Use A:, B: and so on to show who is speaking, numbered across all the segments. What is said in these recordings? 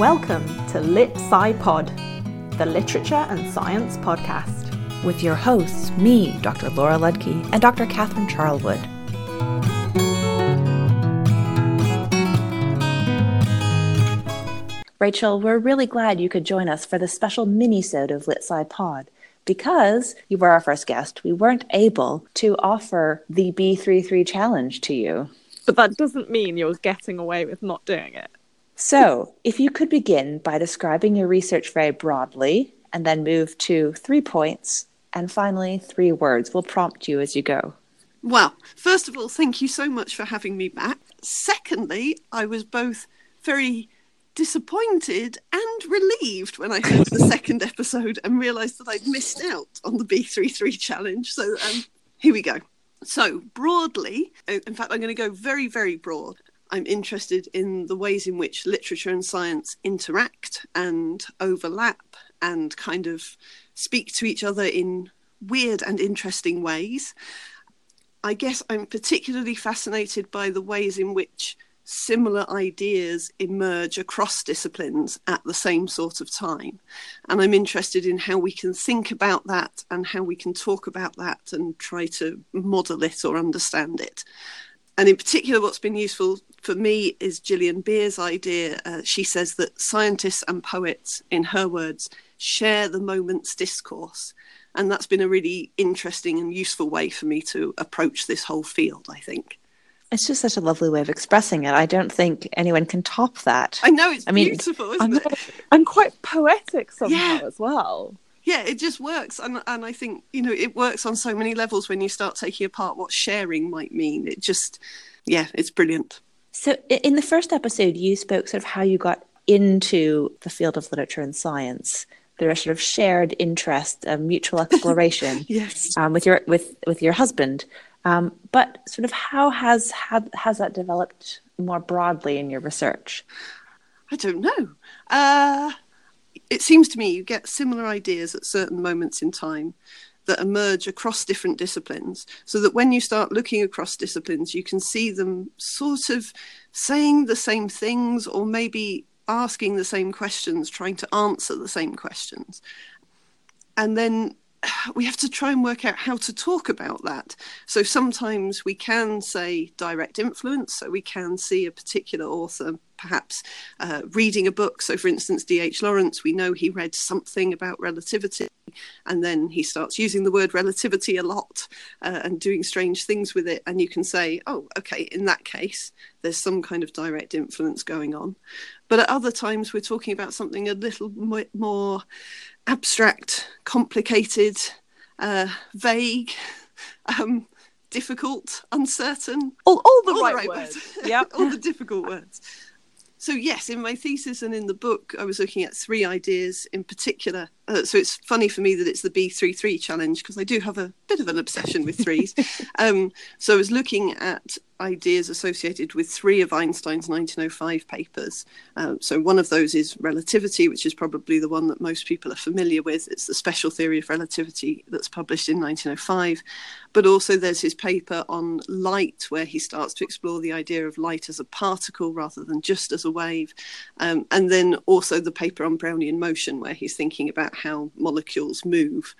A: Welcome to Lit Sci Pod, the literature and science podcast.
B: With your hosts, me, Dr. Laura Ludtke, and Dr. Catherine Charlwood. Rachel, we're really glad you could join us for this special mini-sode of Lit Sci Pod. Because you were our first guest, we weren't able to offer the B33 challenge to you.
A: But that doesn't mean you're getting away with not doing it.
B: So, if you could begin by describing your research very broadly, and then move to three points, and finally three words. We'll prompt you as you go.
C: Well, first of all, thank you so much for having me back. Secondly, I was both very disappointed and relieved when I heard the second episode and realised that I'd missed out on the B33 challenge. So um, here we go. So, broadly, in fact, I'm going to go very, very broad. I'm interested in the ways in which literature and science interact and overlap and kind of speak to each other in weird and interesting ways. I guess I'm particularly fascinated by the ways in which similar ideas emerge across disciplines at the same sort of time. And I'm interested in how we can think about that and how we can talk about that and try to model it or understand it. And in particular, what's been useful for me is Gillian Beer's idea. Uh, she says that scientists and poets, in her words, share the moment's discourse. And that's been a really interesting and useful way for me to approach this whole field, I think.
B: It's just such a lovely way of expressing it. I don't think anyone can top that.
C: I know it's I mean, beautiful, isn't
A: I'm,
C: it?
A: And quite poetic somehow yeah. as well.
C: Yeah, it just works, and and I think you know it works on so many levels when you start taking apart what sharing might mean. It just, yeah, it's brilliant.
B: So in the first episode, you spoke sort of how you got into the field of literature and science there are sort of shared interest, a mutual exploration
C: yes.
B: um, with your with with your husband. Um, but sort of how has had has that developed more broadly in your research?
C: I don't know. Uh, it seems to me you get similar ideas at certain moments in time that emerge across different disciplines so that when you start looking across disciplines you can see them sort of saying the same things or maybe asking the same questions trying to answer the same questions and then we have to try and work out how to talk about that. So sometimes we can say direct influence, so we can see a particular author perhaps uh, reading a book. So, for instance, D.H. Lawrence, we know he read something about relativity, and then he starts using the word relativity a lot uh, and doing strange things with it. And you can say, oh, okay, in that case, there's some kind of direct influence going on. But at other times, we're talking about something a little bit more abstract, complicated, uh, vague. Um, difficult, uncertain,
A: all, all the all right, the right words. words.
C: Yeah, all the difficult words. So, yes, in my thesis and in the book, I was looking at three ideas in particular. Uh, so, it's funny for me that it's the B33 challenge because I do have a bit of an obsession with threes. um, so, I was looking at ideas associated with three of Einstein's 1905 papers. Um, so, one of those is relativity, which is probably the one that most people are familiar with. It's the special theory of relativity that's published in 1905. But also, there's his paper on light, where he starts to explore the idea of light as a particle rather than just as a wave. Um, and then also the paper on Brownian motion, where he's thinking about how molecules move.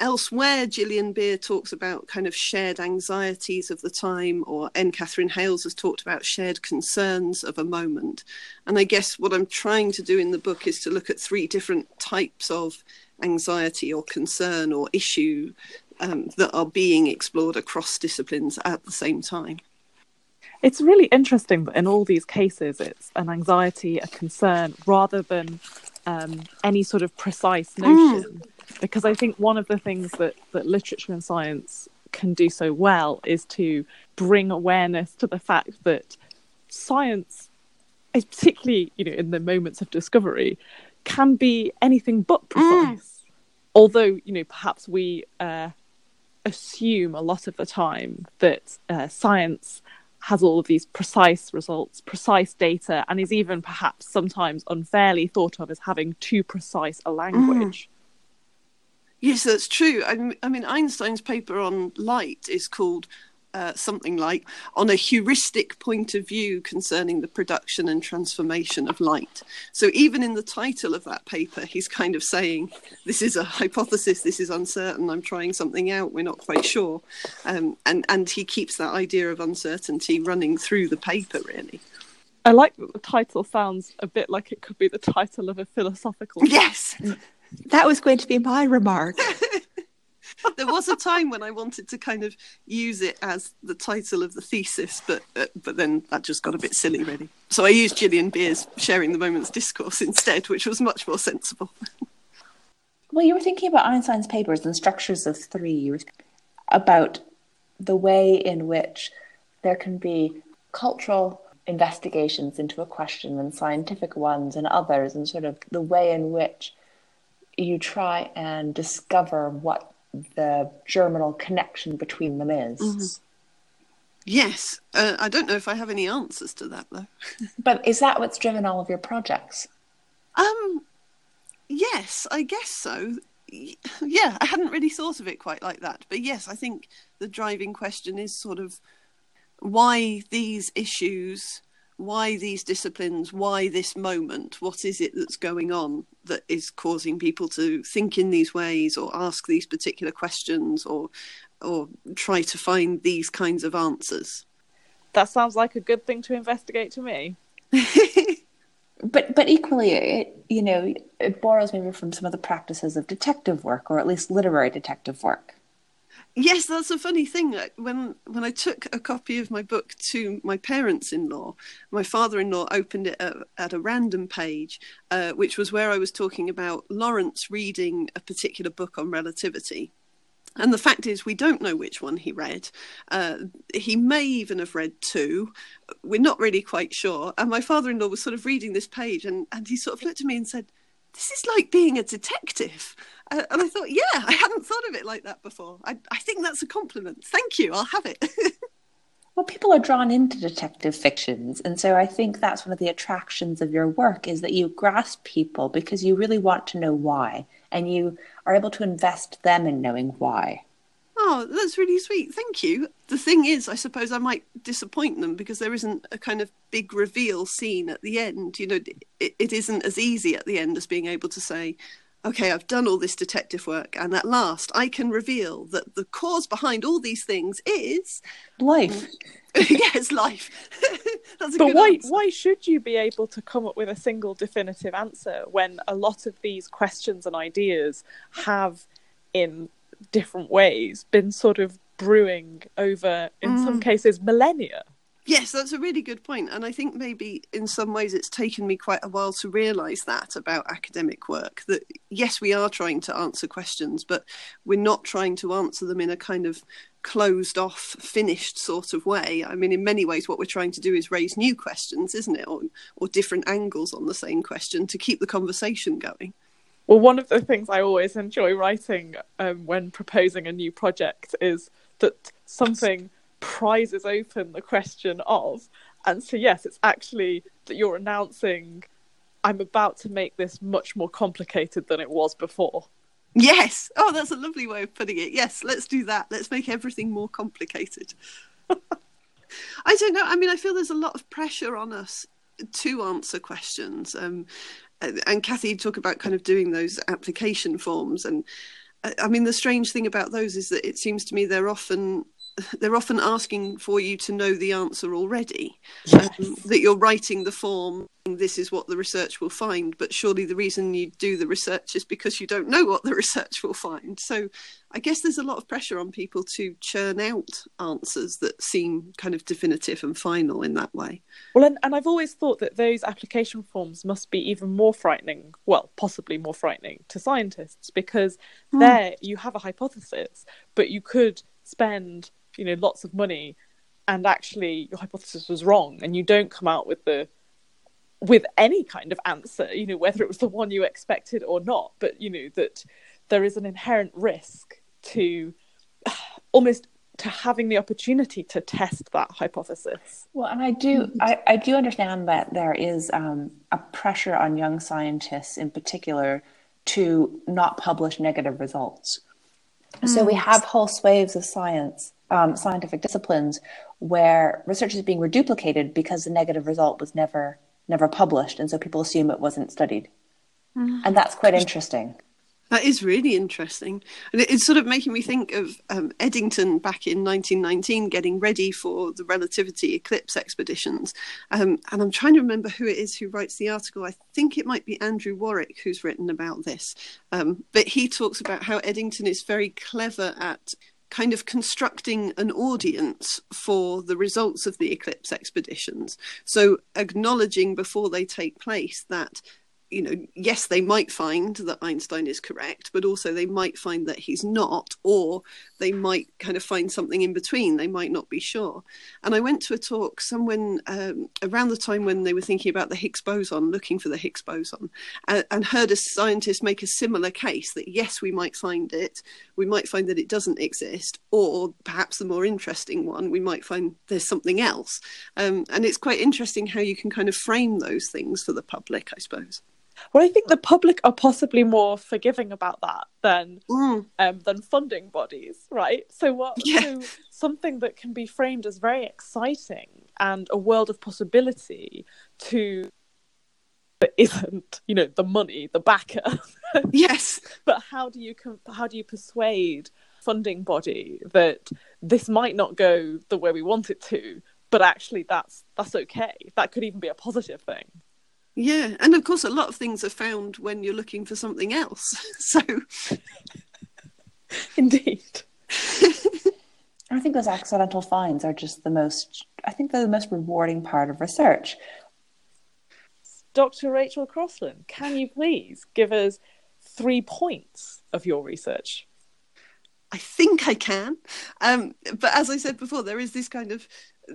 C: Elsewhere, Gillian Beer talks about kind of shared anxieties of the time, or N. Katherine Hayles has talked about shared concerns of a moment. And I guess what I'm trying to do in the book is to look at three different types of anxiety or concern or issue um, that are being explored across disciplines at the same time.
A: It's really interesting that in all these cases, it's an anxiety, a concern, rather than um, any sort of precise notion. Mm because I think one of the things that, that literature and science can do so well is to bring awareness to the fact that science, particularly you know in the moments of discovery, can be anything but mm. precise. Mm. Although you know perhaps we uh, assume a lot of the time that uh, science has all of these precise results, precise data, and is even perhaps sometimes unfairly thought of as having too precise a language. Mm.
C: Yes, that's true. I, I mean, Einstein's paper on light is called uh, something like on a heuristic point of view concerning the production and transformation of light. So even in the title of that paper, he's kind of saying, "This is a hypothesis. This is uncertain. I'm trying something out. We're not quite sure," um, and and he keeps that idea of uncertainty running through the paper really.
A: I like that the title sounds a bit like it could be the title of a philosophical.
C: Yes,
B: that was going to be my remark.
C: there was a time when I wanted to kind of use it as the title of the thesis, but uh, but then that just got a bit silly, really. So I used Gillian Beer's "Sharing the Moments" discourse instead, which was much more sensible.
B: well, you were thinking about Einstein's papers and structures of three, about the way in which there can be cultural investigations into a question and scientific ones and others, and sort of the way in which you try and discover what the germinal connection between them is. Mm-hmm.
C: Yes, uh, I don't know if I have any answers to that though.
B: but is that what's driven all of your projects?
C: Um, yes, I guess so. Yeah, I hadn't really thought of it quite like that, but yes, I think the driving question is sort of why these issues why these disciplines why this moment what is it that's going on that is causing people to think in these ways or ask these particular questions or or try to find these kinds of answers?
A: That sounds like a good thing to investigate to me.
B: But but equally it, you know it borrows maybe from some of the practices of detective work or at least literary detective work
C: Yes, that's a funny thing. When when I took a copy of my book to my parents-in-law, my father-in-law opened it at, at a random page, uh, which was where I was talking about Lawrence reading a particular book on relativity. And the fact is, we don't know which one he read. Uh, he may even have read two. We're not really quite sure. And my father-in-law was sort of reading this page, and, and he sort of looked at me and said, "This is like being a detective." Uh, and I thought, yeah, I hadn't thought of it like that before. I, I think that's a compliment. Thank you. I'll have it.
B: well, people are drawn into detective fictions. And so I think that's one of the attractions of your work is that you grasp people because you really want to know why. And you are able to invest them in knowing why.
C: Oh, that's really sweet. Thank you. The thing is, I suppose I might disappoint them because there isn't a kind of big reveal scene at the end. You know, it, it isn't as easy at the end as being able to say, okay, I've done all this detective work, and at last I can reveal that the cause behind all these things is
B: life.
C: yes, life.
A: but why answer. why should you be able to come up with a single definitive answer when a lot of these questions and ideas have, in different ways, been sort of brewing over, in mm. some cases, millennia?
C: Yes, that's a really good point. And I think maybe in some ways it's taken me quite a while to realize that about academic work that yes, we are trying to answer questions, but we're not trying to answer them in a kind of closed off, finished sort of way. I mean, in many ways, what we're trying to do is raise new questions, isn't it? Or, or different angles on the same question to keep the conversation going.
A: Well, one of the things I always enjoy writing um, when proposing a new project is that something prizes open the question of. And so, yes, it's actually that you're announcing, I'm about to make this much more complicated than it was before.
C: Yes. Oh, that's a lovely way of putting it. Yes, let's do that. Let's make everything more complicated. I don't know. I mean, I feel there's a lot of pressure on us to answer questions. Um, Uh, and Kathy, you talk about kind of doing those application forms. And uh, I mean, the strange thing about those is that it seems to me they're often they're often asking for you to know the answer already. Yes. Um, that you're writing the form, this is what the research will find, but surely the reason you do the research is because you don't know what the research will find. So I guess there's a lot of pressure on people to churn out answers that seem kind of definitive and final in that way.
A: Well, and, and I've always thought that those application forms must be even more frightening, well, possibly more frightening to scientists because mm. there you have a hypothesis, but you could spend you know lots of money and actually your hypothesis was wrong and you don't come out with the with any kind of answer you know whether it was the one you expected or not. But you know that there is an inherent risk to almost to having the opportunity to test that hypothesis.
B: Well and i do i, I do understand that there is um, a pressure on young scientists in particular to not publish negative results. Mm. so we have whole swathes of science um, scientific disciplines where research is being reduplicated because the negative result was never never published, and so people assume it wasn't studied, mm. and that's quite interesting.
C: That is really interesting. And it's sort of making me think of um, Eddington back in 1919 getting ready for the relativity eclipse expeditions. Um, and I'm trying to remember who it is who writes the article. I think it might be Andrew Warwick who's written about this. Um, but he talks about how Eddington is very clever at kind of constructing an audience for the results of the eclipse expeditions. So acknowledging before they take place that you know, yes, they might find that Einstein is correct, but also they might find that he's not, or they might kind of find something in between. They might not be sure. And I went to a talk someone um, around the time when they were thinking about the Higgs boson, looking for the Higgs boson, and, and heard a scientist make a similar case that yes, we might find it, we might find that it doesn't exist, or perhaps the more interesting one, we might find there's something else. Um, and it's quite interesting how you can kind of frame those things for the public, I suppose.
A: Well, I think the public are possibly more forgiving about that than mm. um, than funding bodies, right? So what? Yeah. So something that can be framed as very exciting and a world of possibility to that isn't, you know, the money, the backer.
C: yes.
A: but how do you how do you persuade funding body that this might not go the way we want it to, but actually that's that's okay. That could even be a positive thing.
C: Yeah, and of course, a lot of things are found when you're looking for something else. So,
A: indeed.
B: I think those accidental finds are just the most, I think they're the most rewarding part of research.
A: Dr. Rachel Crossland, can you please give us three points of your research?
C: I think I can. Um, but as I said before, there is this kind of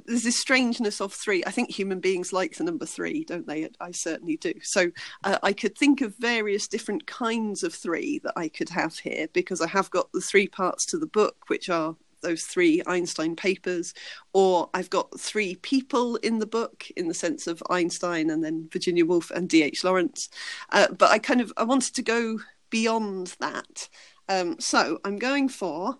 C: there's this strangeness of three. I think human beings like the number three, don't they? I certainly do. So uh, I could think of various different kinds of three that I could have here because I have got the three parts to the book, which are those three Einstein papers, or I've got three people in the book in the sense of Einstein and then Virginia Woolf and D.H. Lawrence. Uh, but I kind of I wanted to go beyond that. Um, so I'm going for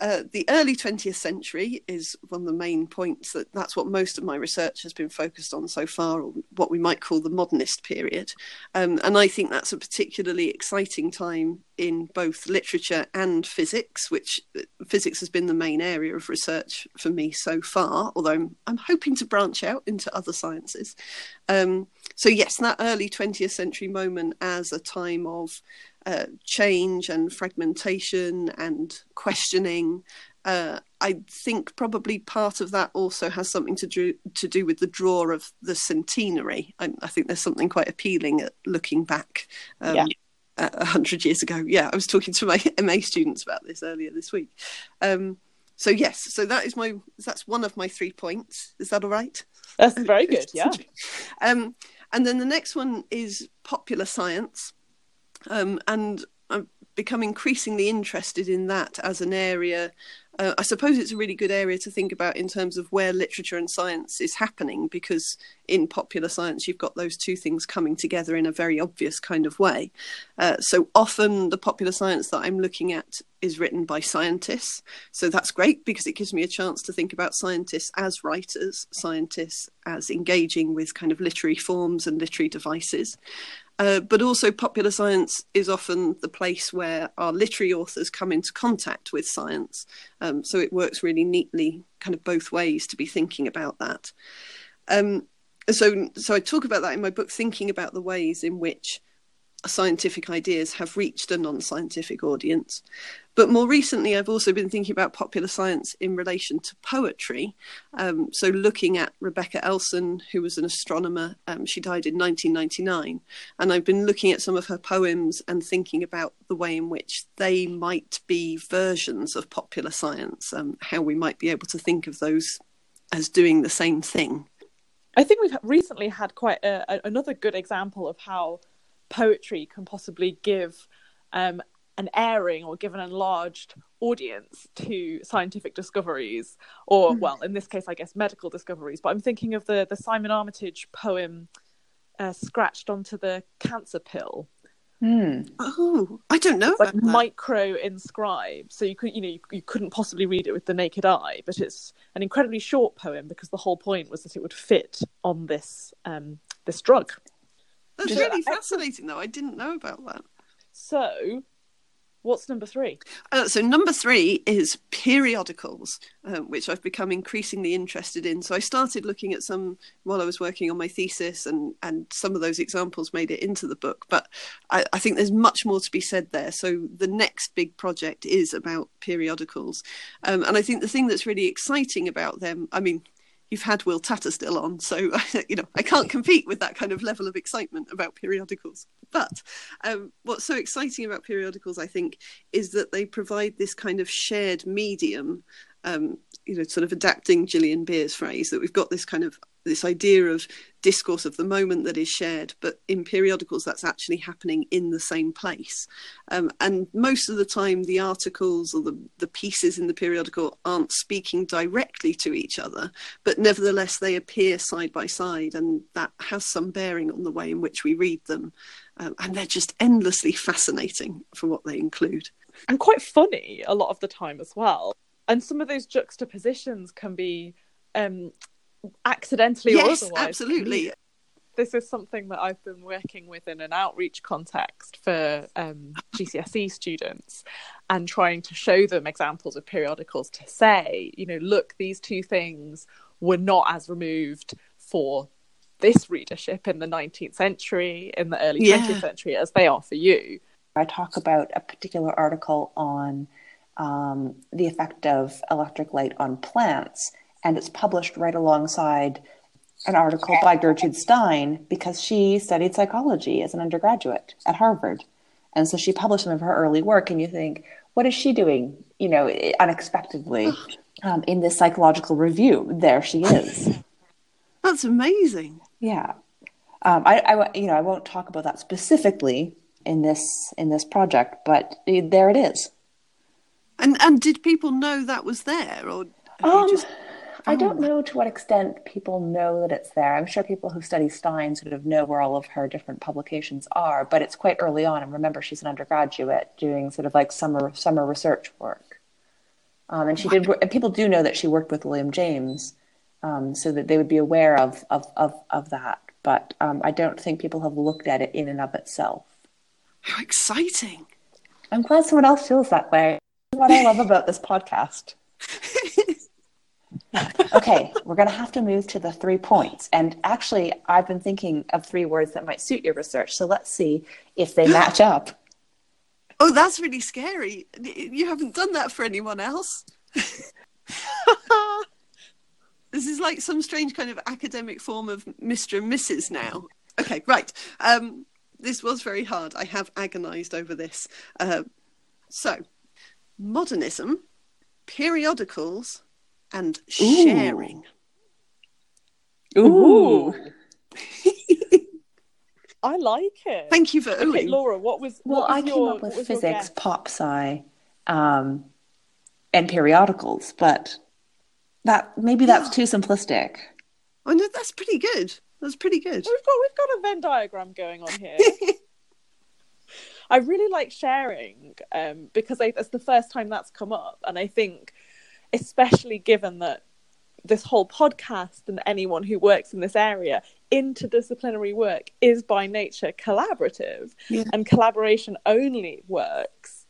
C: uh, the early 20th century is one of the main points that that's what most of my research has been focused on so far, or what we might call the modernist period. Um, and I think that's a particularly exciting time in both literature and physics, which uh, physics has been the main area of research for me so far, although I'm, I'm hoping to branch out into other sciences. Um, so, yes, that early 20th century moment as a time of uh, change and fragmentation and questioning. Uh, I think probably part of that also has something to do to do with the draw of the centenary. I, I think there's something quite appealing at looking back um, yeah. a hundred years ago. Yeah, I was talking to my MA students about this earlier this week. Um, so yes, so that is my that's one of my three points. Is that all right?
A: That's very good. Yeah.
C: um, and then the next one is popular science. Um, and I've become increasingly interested in that as an area. Uh, I suppose it's a really good area to think about in terms of where literature and science is happening, because in popular science, you've got those two things coming together in a very obvious kind of way. Uh, so often, the popular science that I'm looking at is written by scientists. So that's great because it gives me a chance to think about scientists as writers, scientists as engaging with kind of literary forms and literary devices. Uh, but also, popular science is often the place where our literary authors come into contact with science. Um, so it works really neatly, kind of both ways, to be thinking about that. Um, so, so I talk about that in my book, thinking about the ways in which scientific ideas have reached a non scientific audience. But more recently, I've also been thinking about popular science in relation to poetry. Um, so, looking at Rebecca Elson, who was an astronomer, um, she died in 1999. And I've been looking at some of her poems and thinking about the way in which they might be versions of popular science, um, how we might be able to think of those as doing the same thing.
A: I think we've recently had quite a, another good example of how poetry can possibly give um, an airing or give an enlarged audience to scientific discoveries, or mm. well, in this case, I guess medical discoveries. But I'm thinking of the the Simon Armitage poem uh, "Scratched onto the Cancer Pill,"
B: Hmm.
C: Oh, I don't know
A: like
C: about that.
A: micro inscribed so you could you know you, you couldn't possibly read it with the naked eye but it's an incredibly short poem because the whole point was that it would fit on this um this drug
C: That's
A: Just-
C: really fascinating, though. I didn't know about that.
A: so what's number three
C: Uh, so number three is periodicals, um, which I've become increasingly interested in. So I started looking at some while I was working on my thesis, and and some of those examples made it into the book. But I, I think there's much more to be said there. So the next big project is about periodicals, um, and I think the thing that's really exciting about them, I mean. You've had Will Tattersdill on, so you know I can't compete with that kind of level of excitement about periodicals. But um, what's so exciting about periodicals, I think, is that they provide this kind of shared medium. Um, you know, sort of adapting Gillian Beer's phrase that we've got this kind of this idea of discourse of the moment that is shared, but in periodicals that's actually happening in the same place. Um, and most of the time, the articles or the, the pieces in the periodical aren't speaking directly to each other, but nevertheless they appear side by side, and that has some bearing on the way in which we read them. Um, and they're just endlessly fascinating for what they include.
A: and quite funny a lot of the time as well and some of those juxtapositions can be um accidentally or
C: yes,
A: otherwise
C: absolutely.
A: this is something that I've been working with in an outreach context for um, GCSE students and trying to show them examples of periodicals to say, you know, look, these two things were not as removed for this readership in the 19th century, in the early
C: Yeah.
A: 20th century, as they are for you.
B: I talk about a particular article on um, the effect of electric light on plants, and it's published right alongside an article by Gertrude Stein because she studied psychology as an undergraduate at Harvard. And so she published some of her early work, and you think, what is she doing, you know, unexpectedly um, in this psychological review? There she is.
C: That's amazing.
B: Yeah, um, I, I, you know, I won't talk about that specifically in this in this project, but there it is.
C: And and did people know that was there, or
B: Um,
C: just
B: I don't know to what extent people know that it's there. I'm sure people who study Stein sort of know where all of her different publications are, but it's quite early on. And remember, she's an undergraduate doing sort of like summer summer research work. Um, and she did. And people do know that she worked with William James, um, so that they would be aware of of of, of that. But um, I don't think people have looked at it in and of itself.
C: how exciting?
B: I'm glad someone else feels that way. That's what I love about this podcast. Okay, we're going to have to move to the three points. And actually, I've been thinking of three words that might suit your research. So let's see if they match up.
C: Oh, that's really scary. You haven't done that for anyone else. this is like some strange kind of academic form of Mr. and Mrs. now. Okay, right. Um, this was very hard. I have agonized over this. Uh, so, modernism, periodicals, and sharing.
B: Ooh.
A: I like it.
C: Thank you for
A: Okay,
C: oohing.
A: Laura, what was
B: Well,
A: what was
B: I came
A: your-
B: up with
A: what was your
B: physics,
A: guess?
B: pop sci, um, and periodicals, but that maybe that's too simplistic.
C: Oh no, that's pretty good. That's pretty good.
A: We've got we've got a Venn diagram going on here. I really like sharing um, because I, it's the first time that's come up, and I think, especially given that this whole podcast and anyone who works in this area, interdisciplinary work is by nature collaborative,
C: Yeah.
A: and collaboration only works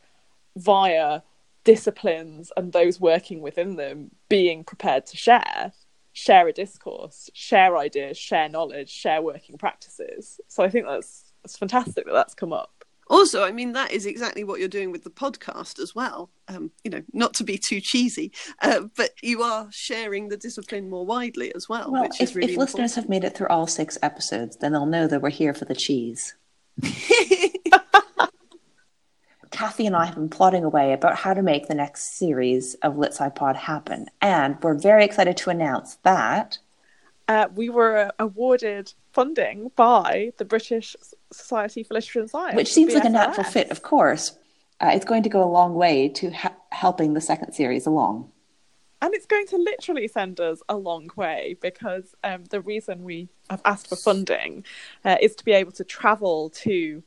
A: via disciplines and those working within them being prepared to share. Share a discourse share ideas share knowledge share working practices. So i think that's it's fantastic that that's come up
C: Also, I mean, that is exactly what you're doing with the podcast as well. Um, you know, not to be too cheesy, uh, but you are sharing the discipline more widely as well,
B: Well,
C: which is
B: if,
C: really
B: if listeners have made it through all six episodes, then they'll know that we're here for the cheese. Kathy and I have been plotting away about how to make the next series of LitsciPod happen, and we're very excited to announce that
A: uh, we were awarded funding by the british society for literature and science
B: which seems like a natural fit, of course. Uh, it's going to go a long way to ha- helping the second series along.
A: and it's going to literally send us a long way because um, the reason we have asked for funding uh, is to be able to travel to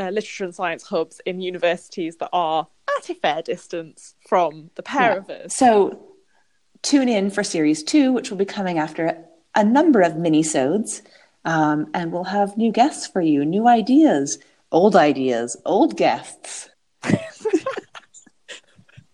A: uh, literature and science hubs in universities that are at a fair distance from the pair
B: Yeah.
A: of us.
B: So tune in for series two, which will be coming after a number of mini-sodes. Um, and we'll have new guests for you, new ideas, old ideas, old guests.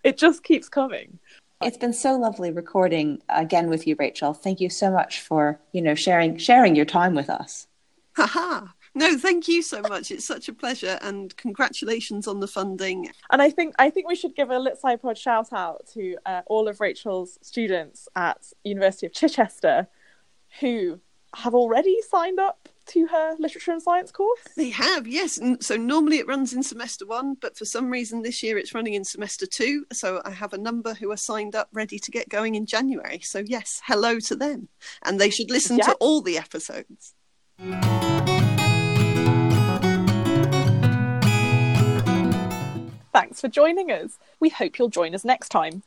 A: It just keeps coming.
B: It's been so lovely recording again with you, Rachel. Thank you so much for, you know, sharing sharing your time with us.
C: Haha. No, thank you so much. It's such a pleasure, and congratulations on the funding.
A: And I think I think we should give a Lit Pod shout out to uh, all of Rachel's students at University of Chichester who have already signed up to her literature and science course.
C: They have, yes. So normally it runs in semester one, but for some reason this year it's running in semester two. So I have a number who are signed up, ready to get going in January. So yes, hello to them, and they should listen
A: Yeah.
C: to all the episodes.
A: Thanks for joining us. We hope you'll join us next time.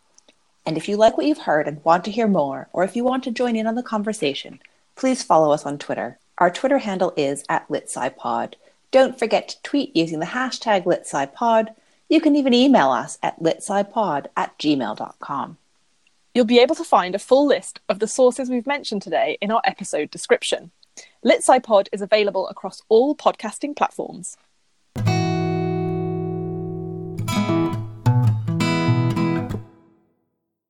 B: And if you like what you've heard and want to hear more, or if you want to join in on the conversation, please follow us on Twitter. Our Twitter handle is at LitSciPod. Don't forget to tweet using the hashtag LitSciPod. You can even email us at litscipod at gmail.com.
A: You'll be able to find a full list of the sources we've mentioned today in our episode description. LitSciPod is available across all podcasting platforms.